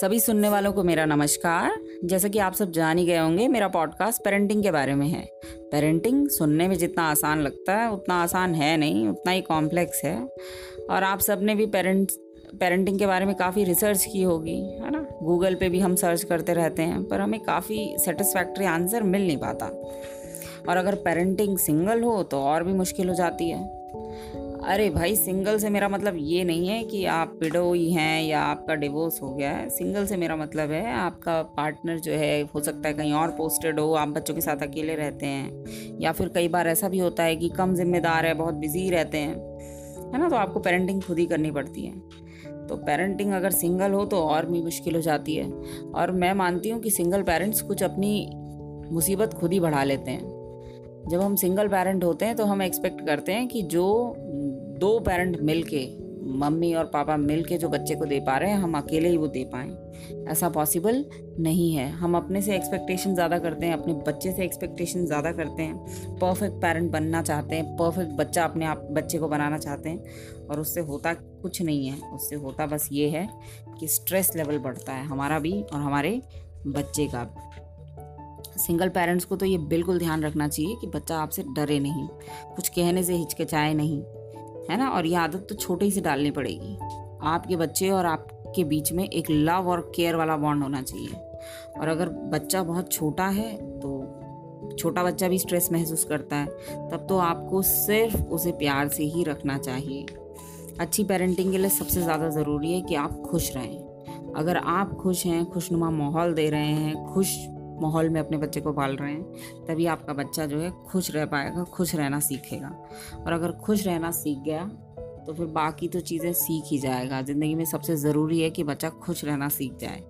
सभी सुनने वालों को मेरा नमस्कार। जैसा कि आप सब जान ही गए होंगे, मेरा पॉडकास्ट पेरेंटिंग के बारे में है। पेरेंटिंग सुनने में जितना आसान लगता है, उतना आसान है नहीं, उतना ही कॉम्प्लेक्स है। और आप सबने भी पेरेंट्स पेरेंटिंग के बारे में काफ़ी रिसर्च की होगी, है ना? गूगल पे भी हम सर्च करते रहते हैं, पर हमें काफ़ी सेटिस्फैक्ट्री आंसर मिल नहीं पाता। और अगर पेरेंटिंग सिंगल हो तो और भी मुश्किल हो जाती है। अरे भाई, सिंगल से मेरा मतलब ये नहीं है कि आप ही हैं या आपका डिवोर्स हो गया है। सिंगल से मेरा मतलब है आपका पार्टनर जो है, हो सकता है कहीं और पोस्टेड हो, आप बच्चों के साथ अकेले रहते हैं। या फिर कई बार ऐसा भी होता है कि कम जिम्मेदार है, बहुत बिज़ी रहते हैं। है ना? तो आपको पेरेंटिंग खुद ही करनी पड़ती है। तो पेरेंटिंग अगर सिंगल हो तो और भी मुश्किल हो जाती है। और मैं मानती हूँ कि सिंगल पेरेंट्स कुछ अपनी मुसीबत खुद ही बढ़ा लेते हैं। जब हम सिंगल पेरेंट होते हैं तो हम एक्सपेक्ट करते हैं कि जो दो पेरेंट मिल के मम्मी और पापा मिल के जो बच्चे को दे पा रहे हैं, हम अकेले ही वो दे पाएँ। ऐसा पॉसिबल नहीं है। हम अपने से एक्सपेक्टेशन ज़्यादा करते हैं, अपने बच्चे से एक्सपेक्टेशन ज़्यादा करते हैं। परफेक्ट पेरेंट बनना चाहते हैं परफेक्ट बच्चा अपने आप, बच्चे को बनाना चाहते हैं। और उससे होता कुछ नहीं है। उससे होता बस ये है कि स्ट्रेस लेवल बढ़ता है हमारा भी और हमारे बच्चे का भी। सिंगल पेरेंट्स को तो ये बिल्कुल ध्यान रखना चाहिए कि बच्चा आपसे डरे नहीं। कुछ कहने से हिचकिचाए नहीं। है ना? और ये आदत तो छोटे ही से डालनी पड़ेगी। आपके बच्चे और आपके बीच में एक लव और केयर वाला बॉन्ड होना चाहिए। और अगर बच्चा बहुत छोटा है तो छोटा बच्चा भी स्ट्रेस महसूस करता है, तब तो आपको सिर्फ़ उसे प्यार से ही रखना चाहिए। अच्छी पेरेंटिंग के लिए सबसे ज़्यादा ज़रूरी है कि आप खुश रहें। अगर आप खुश हैं, खुशनुमा माहौल दे रहे हैं, खुश माहौल में अपने बच्चे को पाल रहे हैं, तभी आपका बच्चा जो है खुश रह पाएगा, खुश रहना सीखेगा। और अगर खुश रहना सीख गया तो फिर बाकी तो चीज़ें सीख ही जाएगा। ज़िंदगी में सबसे ज़रूरी है कि बच्चा खुश रहना सीख जाए।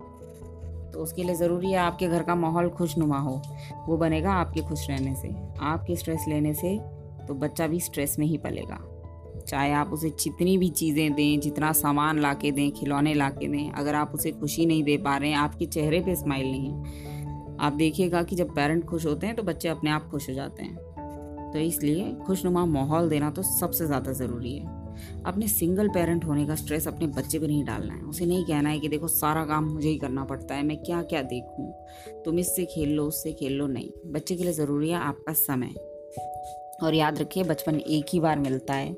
तो उसके लिए ज़रूरी है आपके घर का माहौल खुशनुमा हो। वो बनेगा आपके खुश रहने से। आपके स्ट्रेस लेने से तो बच्चा भी स्ट्रेस में ही पलेगा। चाहे आप उसे जितनी भी चीज़ें दें, जितना सामान ला के दें, खिलौने ला के दें, अगर आप उसे खुशी नहीं दे पा रहे हैं, आपके चेहरे पे स्माइल नहीं है आप देखिएगा कि जब पेरेंट खुश होते हैं तो बच्चे अपने आप खुश हो जाते हैं। तो इसलिए खुशनुमा माहौल देना तो सबसे ज़्यादा ज़रूरी है। अपने सिंगल पेरेंट होने का स्ट्रेस अपने बच्चे पर नहीं डालना है। उसे नहीं कहना है कि देखो सारा काम मुझे ही करना पड़ता है, मैं क्या क्या देखूँ? तुम इससे खेल लो उससे खेल लो नहीं। बच्चे के लिए ज़रूरी है आपका समय। और याद रखिए बचपन एक ही बार मिलता है।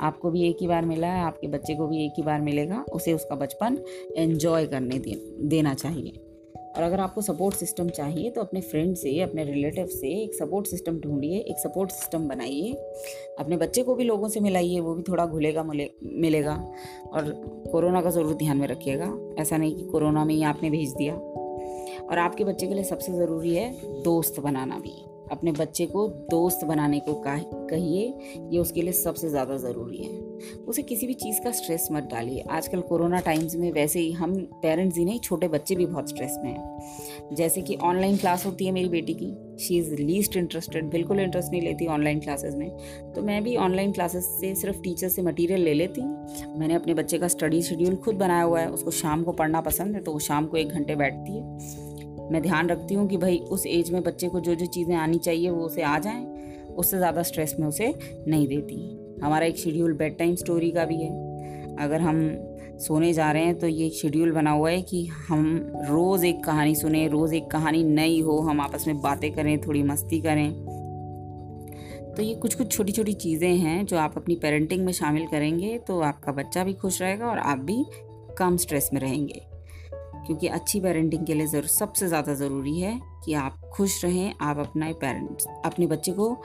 आपको भी एक ही बार मिला है, आपके बच्चे को भी एक ही बार मिलेगा, उसे उसका बचपन एंजॉय करने देना चाहिए। और अगर आपको सपोर्ट सिस्टम चाहिए तो अपने फ्रेंड से, अपने रिलेटिव से एक सपोर्ट सिस्टम ढूंढिए, एक सपोर्ट सिस्टम बनाइए। अपने बच्चे को भी लोगों से मिलाइए, वो भी थोड़ा घुलेगा, मिले, मिलेगा। और कोरोना का ज़रूर ध्यान में रखिएगा। ऐसा नहीं कि कोरोना में ही आपने भेज दिया। और आपके बच्चे के लिए सबसे ज़रूरी है दोस्त बनाना भी। अपने बच्चे को दोस्त बनाने को कहिए, ये उसके लिए सबसे ज़्यादा ज़रूरी है। उसे किसी भी चीज़ का स्ट्रेस मत डालिए। आजकल कोरोना टाइम्स में वैसे ही हम पेरेंट्स ही नहीं, छोटे बच्चे भी बहुत स्ट्रेस में हैं। जैसे कि ऑनलाइन क्लास होती है मेरी बेटी की शी इज़ लीस्ट इंटरेस्टेड बिल्कुल इंटरेस्ट नहीं लेती ऑनलाइन क्लासेस में। तो मैं भी ऑनलाइन क्लासेस से सिर्फ़ टीचर से मटेरियल ले लेती हूँ। मैंने अपने बच्चे का स्टडी शेड्यूल खुद बनाया हुआ है, उसको शाम को पढ़ना पसंद है तो वो शाम को एक घंटे बैठती है। मैं ध्यान रखती हूँ कि भाई उस एज में बच्चे को जो जो चीज़ें आनी चाहिए, वो उसे आ जाएँ। उससे ज़्यादा स्ट्रेस में उसे नहीं देती। हमारा एक शेड्यूल बेड टाइम स्टोरी का भी है। अगर हम सोने जा रहे हैं तो ये शेड्यूल बना हुआ है कि हम रोज़ एक कहानी सुने, रोज़ एक कहानी नई हो, हम आपस में बातें करें, थोड़ी मस्ती करें। तो ये कुछ कुछ छोटी छोटी चीज़ें हैं जो आप अपनी पेरेंटिंग में शामिल करेंगे तो आपका बच्चा भी खुश रहेगा और आप भी कम स्ट्रेस में रहेंगे। क्योंकि अच्छी पेरेंटिंग के लिए ज़रूर, सबसे ज़्यादा ज़रूरी है कि आप खुश रहें, आप अपना पेरेंट्स अपने बच्चे को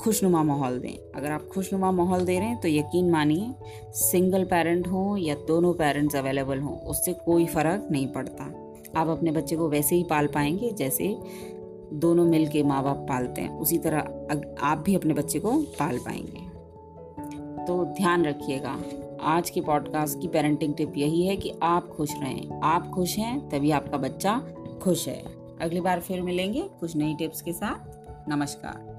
खुशनुमा माहौल दें। अगर आप खुशनुमा माहौल दे रहे हैं तो यकीन मानिए सिंगल पेरेंट हो या दोनों पेरेंट्स अवेलेबल हों, उससे कोई फ़र्क नहीं पड़ता। आप अपने बच्चे को वैसे ही पाल पाएँगे जैसे दोनों मिल के माँ बाप पालते हैं। उसी तरह आप भी अपने बच्चे को पाल पाएँगे। तो ध्यान रखिएगा। आज के पॉडकास्ट की पेरेंटिंग टिप यही है कि आप खुश रहें। आप खुश हैं, तभी आपका बच्चा खुश है। अगली बार फिर मिलेंगे कुछ नई टिप्स के साथ। नमस्कार।